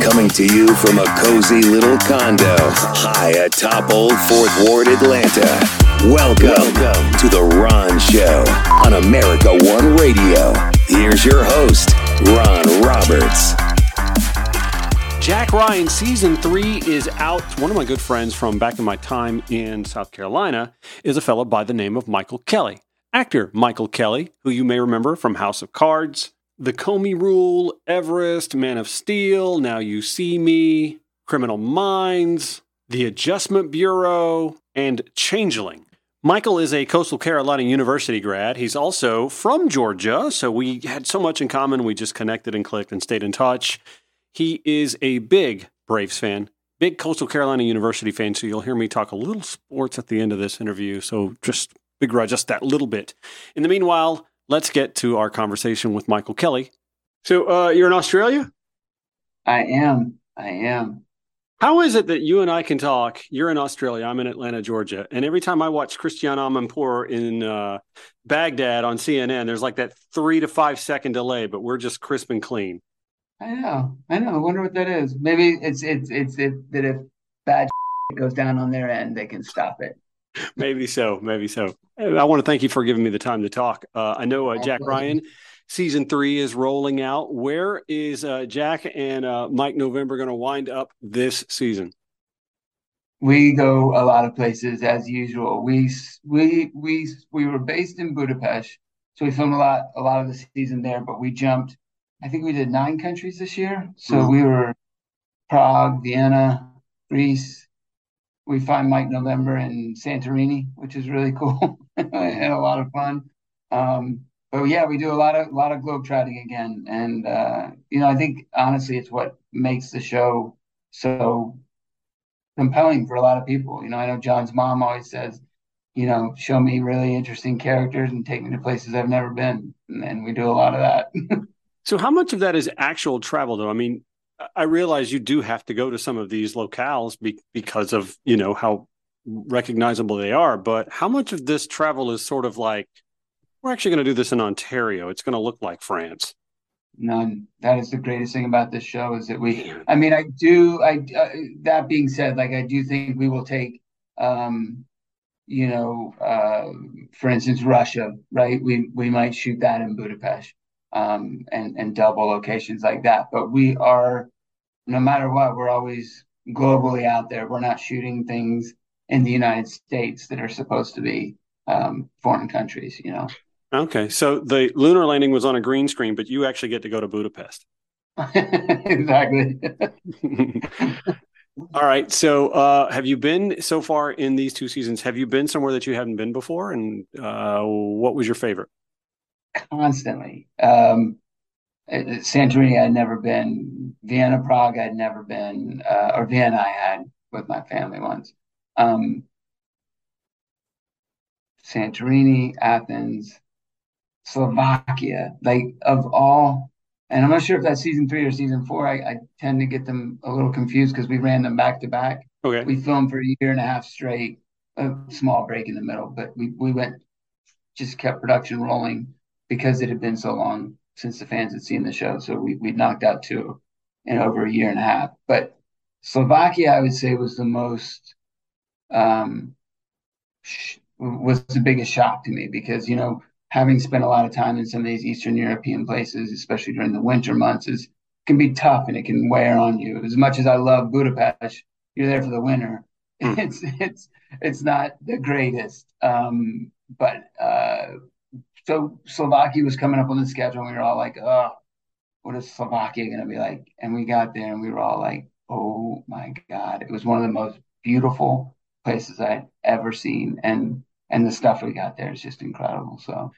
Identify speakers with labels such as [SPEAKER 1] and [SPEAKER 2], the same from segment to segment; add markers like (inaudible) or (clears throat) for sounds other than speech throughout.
[SPEAKER 1] Coming to you from a cozy little condo high atop Old Fourth Ward, Atlanta. Welcome, Welcome to The Ron Show on America One Radio. Here's your host, Ron Roberts.
[SPEAKER 2] Jack Ryan season three is out. One of my good friends from back in my time in South Carolina is a fellow by the name of Michael Kelly. Actor Michael Kelly, who you may remember from House of Cards, The Comey Rule, Everest, Man of Steel, Now You See Me, Criminal Minds, The Adjustment Bureau, and Changeling. Michael is a Coastal Carolina University grad. He's also from Georgia, so we had so much in common. We just connected and clicked and stayed in touch. He is a big Braves fan, big Coastal Carolina University fan. So you'll hear me talk a little sports at the end of this interview. So just big just that little bit. In the meanwhile, let's get to our conversation with Michael Kelly. So uh, you're in Australia?
[SPEAKER 3] I am. I am.
[SPEAKER 2] How is it that you and I can talk? You're in Australia. I'm in Atlanta, Georgia. And every time I watch Christiane Amanpour in uh, Baghdad on CNN, there's like that three to five second delay, but we're just crisp and clean.
[SPEAKER 3] I know. I know. I wonder what that is. Maybe it's it's it's it, that if bad (laughs) goes down on their end, they can stop it. (laughs)
[SPEAKER 2] maybe so. Maybe so. I want to thank you for giving me the time to talk. Uh, I know uh, Jack Ryan season three is rolling out. Where is uh, Jack and uh, Mike November going to wind up this season?
[SPEAKER 3] We go a lot of places as usual. We we we we were based in Budapest, so we filmed a lot a lot of the season there. But we jumped I think we did nine countries this year. So mm-hmm. we were Prague, Vienna, Greece. We find Mike November in Santorini, which is really (laughs) cool and a lot of fun. Um, but yeah, we do a lot of a lot of globe trotting again, and uh, you know, I think honestly, it's what makes the show so compelling for a lot of people. You know, I know John's mom always says, you know, show me really interesting characters and take me to places I've never been, and, and we do a lot of that. (laughs)
[SPEAKER 2] So, how much of that is actual travel, though? I mean, I realize you do have to go to some of these locales be- because of you know how recognizable they are. But how much of this travel is sort of like we're actually going to do this in Ontario? It's going to look like France.
[SPEAKER 3] None. That is the greatest thing about this show is that we. I mean, I do. I uh, that being said, like I do think we will take. um you know, uh, for instance, Russia, right? We we might shoot that in Budapest um, and and double locations like that. But we are, no matter what, we're always globally out there. We're not shooting things in the United States that are supposed to be um, foreign countries. You know.
[SPEAKER 2] Okay, so the lunar landing was on a green screen, but you actually get to go to Budapest. (laughs)
[SPEAKER 3] exactly. (laughs)
[SPEAKER 2] All right. So, uh, have you been so far in these two seasons? Have you been somewhere that you hadn't been before? And uh, what was your favorite?
[SPEAKER 3] Constantly. Um, Santorini, I'd never been. Vienna, Prague, I'd never been. Uh, or Vienna, I had with my family once. Um, Santorini, Athens, Slovakia. Like of all, and I'm not sure if that's season three or season four. I, I tend to get them a little confused because we ran them back to back.
[SPEAKER 2] Okay.
[SPEAKER 3] We filmed for a year and a half straight. A small break in the middle, but we we went just kept production rolling because it had been so long since the fans had seen the show. So we we knocked out two in over a year and a half. But Slovakia, I would say, was the most um, sh- was the biggest shock to me because you know having spent a lot of time in some of these Eastern European places, especially during the winter months, is can be tough and it can wear on you. As much as I love Budapest, you're there for the winter. Mm. (laughs) It's it's it's not the greatest. Um, but uh, so Slovakia was coming up on the schedule, and we were all like, "Oh, what is Slovakia going to be like?" And we got there, and we were all like, "Oh my god!" It was one of the most beautiful places I'd ever seen, and and the stuff we got there is just incredible. So.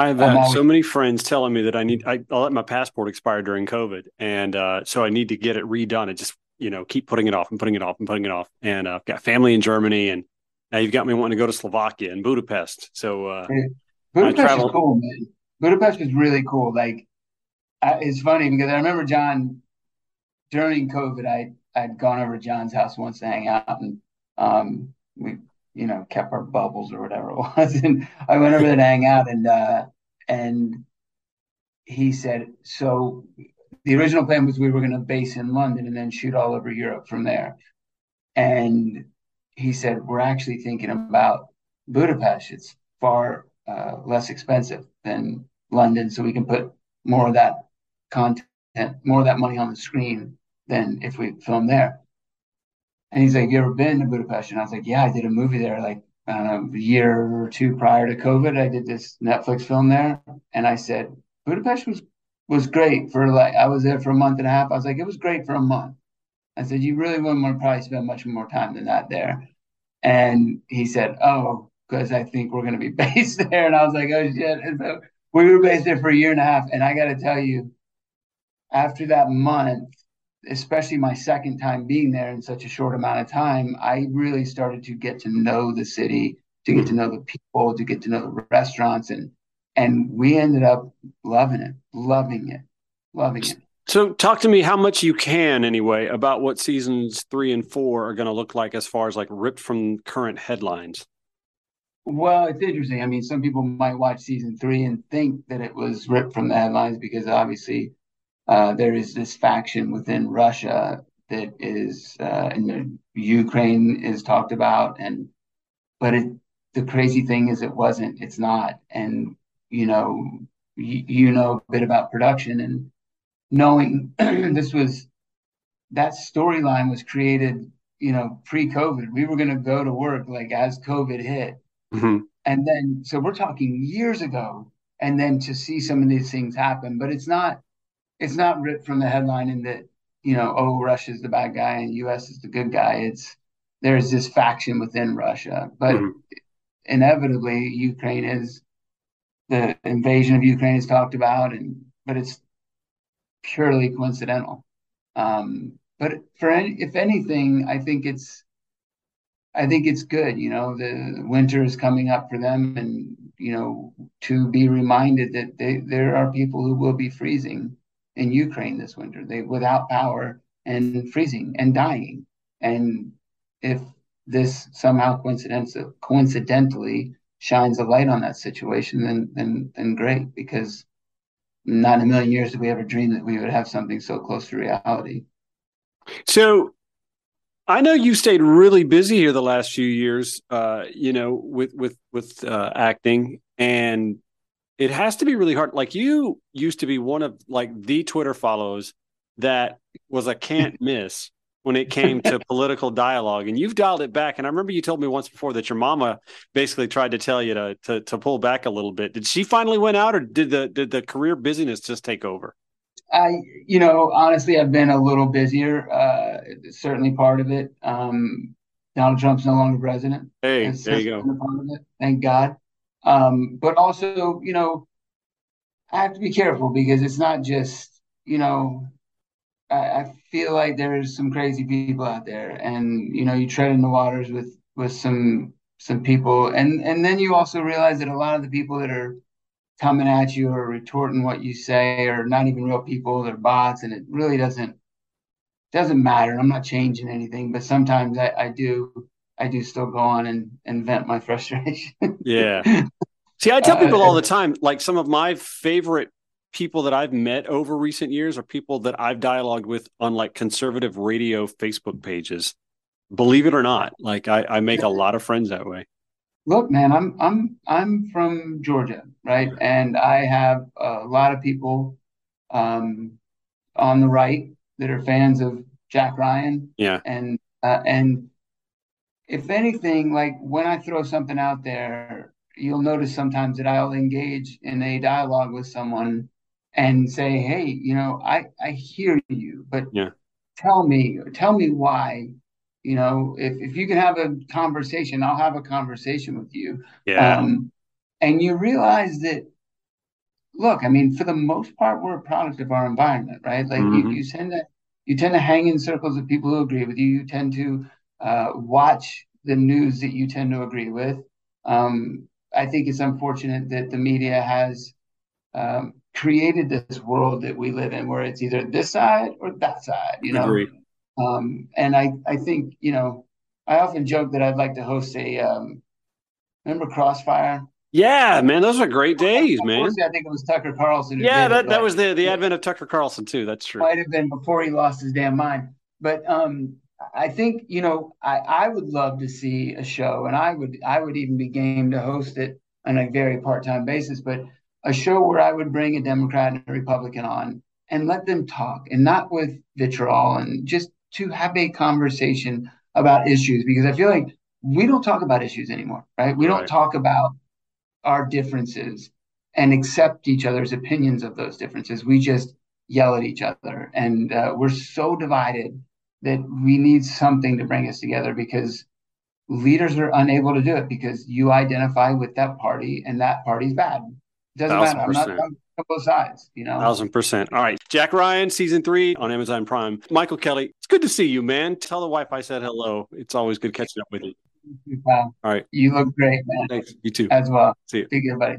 [SPEAKER 2] I've had always- so many friends telling me that I need I, will let my passport expire during COVID, and uh, so I need to get it redone. I just you know keep putting it off and putting it off and putting it off. And uh, I've got family in Germany, and now you've got me wanting to go to Slovakia and Budapest. So uh,
[SPEAKER 3] Budapest is cool, man. Budapest was really cool. Like, I, it's funny because I remember John during COVID. I I'd gone over to John's house once to hang out, and um, we you know kept our bubbles or whatever it (laughs) was, and I went over there to hang out, and uh, and he said, "So the original plan was we were going to base in London and then shoot all over Europe from there. And he said, We're actually thinking about Budapest. It's far uh, less expensive than London, so we can put more of that content, more of that money on the screen than if we film there. And he's like, You ever been to Budapest? And I was like, Yeah, I did a movie there like I don't know, a year or two prior to COVID. I did this Netflix film there. And I said, Budapest was was great for like I was there for a month and a half. I was like, it was great for a month. I said, you really wouldn't want to probably spend much more time than that there. And he said, oh, because I think we're going to be (laughs) based there. And I was like, oh shit. And so we were based there for a year and a half. And I got to tell you, after that month, especially my second time being there in such a short amount of time, I really started to get to know the city, to get to know the people, to get to know the restaurants, and and we ended up loving it, loving it, loving it.
[SPEAKER 2] So, talk to me how much you can, anyway, about what seasons three and four are going to look like as far as like ripped from current headlines.
[SPEAKER 3] Well, it's interesting. I mean, some people might watch season three and think that it was ripped from the headlines because obviously uh, there is this faction within Russia that is, uh, and Ukraine is talked about, and but it, the crazy thing is, it wasn't. It's not, and you know, you, you know a bit about production and knowing (clears throat) this was that storyline was created, you know, pre-COVID. We were going to go to work like as COVID hit, mm-hmm. and then so we're talking years ago, and then to see some of these things happen, but it's not it's not ripped from the headline in that you know oh Russia's the bad guy and U.S. is the good guy. It's there's this faction within Russia, but mm-hmm. inevitably Ukraine is the invasion of Ukraine is talked about, and but it's purely coincidental. Um, but for any, if anything, I think it's I think it's good. You know, the winter is coming up for them, and you know, to be reminded that they, there are people who will be freezing in Ukraine this winter. They without power and freezing and dying. And if this somehow coincidentally shines a light on that situation, then then then great. Because not in a million years did we ever dream that we would have something so close to reality.
[SPEAKER 2] So I know you stayed really busy here the last few years, uh, you know, with with with uh, acting, and it has to be really hard. Like you used to be one of like the Twitter follows that was a can't (laughs) miss when it came to political dialogue, and you've dialed it back. And I remember you told me once before that your mama basically tried to tell you to to, to pull back a little bit. Did she finally win out, or did the did the career busyness just take over?
[SPEAKER 3] I, you know, honestly, I've been a little busier. Uh, certainly part of it. Um, Donald Trump's no longer president.
[SPEAKER 2] Hey, there you go.
[SPEAKER 3] Thank God. Um, but also, you know, I have to be careful because it's not just, you know, I, I feel like there's some crazy people out there, and you know, you tread in the waters with with some some people, and and then you also realize that a lot of the people that are coming at you or retorting what you say or not even real people; they're bots, and it really doesn't doesn't matter. I'm not changing anything, but sometimes I, I do I do still go on and, and vent my (laughs) frustration.
[SPEAKER 2] yeah. (laughs) See, I tell uh, people all the time, like some of my favorite people that I've met over recent years are people that I've dialogued with on like conservative radio Facebook pages. Believe it or not, like I, I make a lot of friends that way.
[SPEAKER 3] Look, man, I'm I'm I'm from Georgia, right? And I have a lot of people um, on the right that are fans of Jack Ryan.
[SPEAKER 2] Yeah.
[SPEAKER 3] And uh, and if anything, like when I throw something out there, you'll notice sometimes that I'll engage in a dialogue with someone and say, "Hey, you know, I I hear you, but
[SPEAKER 2] yeah.
[SPEAKER 3] tell me, tell me why." You know, if if you can have a conversation, I'll have a conversation with you.
[SPEAKER 2] Yeah. Um,
[SPEAKER 3] and you realize that look, I mean, for the most part, we're a product of our environment, right? Like mm-hmm. you, you tend to you tend to hang in circles of people who agree with you. You tend to uh, watch the news that you tend to agree with. Um, I think it's unfortunate that the media has um, created this world that we live in, where it's either this side or that side. You know, um, and I I think you know I often joke that I'd like to host a um, remember Crossfire
[SPEAKER 2] Yeah, man, those were great days, man.
[SPEAKER 3] I think it was Tucker Carlson.
[SPEAKER 2] Yeah, that, that was the the advent of Tucker Carlson too. That's true.
[SPEAKER 3] Might have been before he lost his damn mind. But um, I think you know I, I would love to see a show, and I would I would even be game to host it on a very part time basis. But a show where I would bring a Democrat and a Republican on and let them talk, and not with vitriol, and just to have a conversation about issues because I feel like we don't talk about issues anymore, right? We don't talk about our differences and accept each other's opinions of those differences. We just yell at each other, and uh, we're so divided that we need something to bring us together because leaders are unable to do it because you identify with that party and that party's bad. It doesn't matter. I'm not both sides, you know.
[SPEAKER 2] Thousand percent. All right. Jack Ryan, season three on Amazon Prime. Michael Kelly, it's good to see you, man. Tell the wife I said hello. It's always good catching up with you.
[SPEAKER 3] Wow.
[SPEAKER 2] All right.
[SPEAKER 3] You look great, man.
[SPEAKER 2] Thanks. You too.
[SPEAKER 3] As well.
[SPEAKER 2] See you.
[SPEAKER 3] Take care, buddy.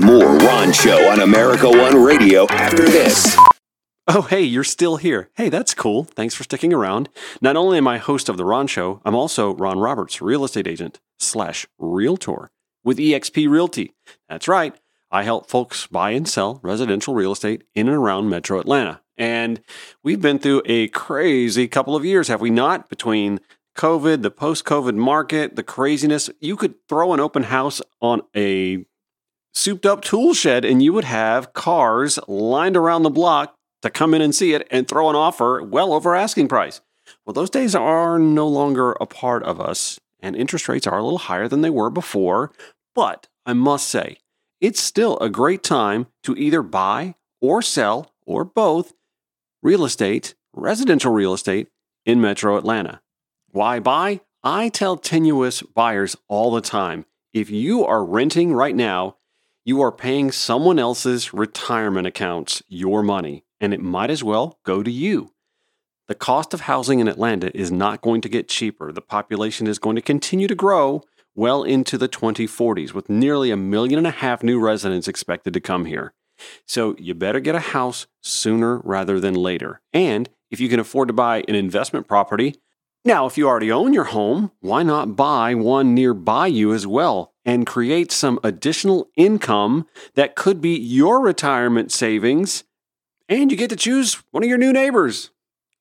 [SPEAKER 1] More Ron Show on America One Radio after this.
[SPEAKER 2] Oh, hey, you're still here. Hey, that's cool. Thanks for sticking around. Not only am I host of The Ron Show, I'm also Ron Roberts, real estate agent slash realtor with eXp Realty. That's right. I help folks buy and sell residential real estate in and around metro Atlanta. And we've been through a crazy couple of years, have we not? Between COVID, the post COVID market, the craziness. You could throw an open house on a souped up tool shed and you would have cars lined around the block to come in and see it and throw an offer well over asking price. Well, those days are no longer a part of us, and interest rates are a little higher than they were before. But I must say, it's still a great time to either buy or sell or both real estate, residential real estate in metro Atlanta. Why buy? I tell tenuous buyers all the time if you are renting right now, you are paying someone else's retirement accounts your money, and it might as well go to you. The cost of housing in Atlanta is not going to get cheaper. The population is going to continue to grow well into the 2040s, with nearly a million and a half new residents expected to come here. So you better get a house sooner rather than later. And if you can afford to buy an investment property, now, if you already own your home, why not buy one nearby you as well and create some additional income that could be your retirement savings? And you get to choose one of your new neighbors.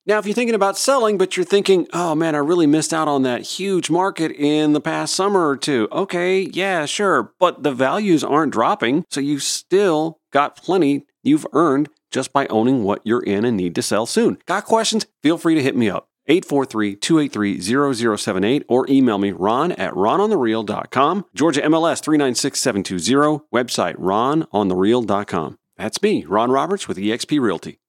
[SPEAKER 2] Now, if you're thinking about selling, but you're thinking, oh man, I really missed out on that huge market in the past summer or two. Okay, yeah, sure. But the values aren't dropping. So you still got plenty you've earned just by owning what you're in and need to sell soon. Got questions? Feel free to hit me up. 843-283-0078 or email me ron at rononthereal.com. Georgia MLS 396720. Website rononthereal.com. That's me, Ron Roberts with eXp Realty.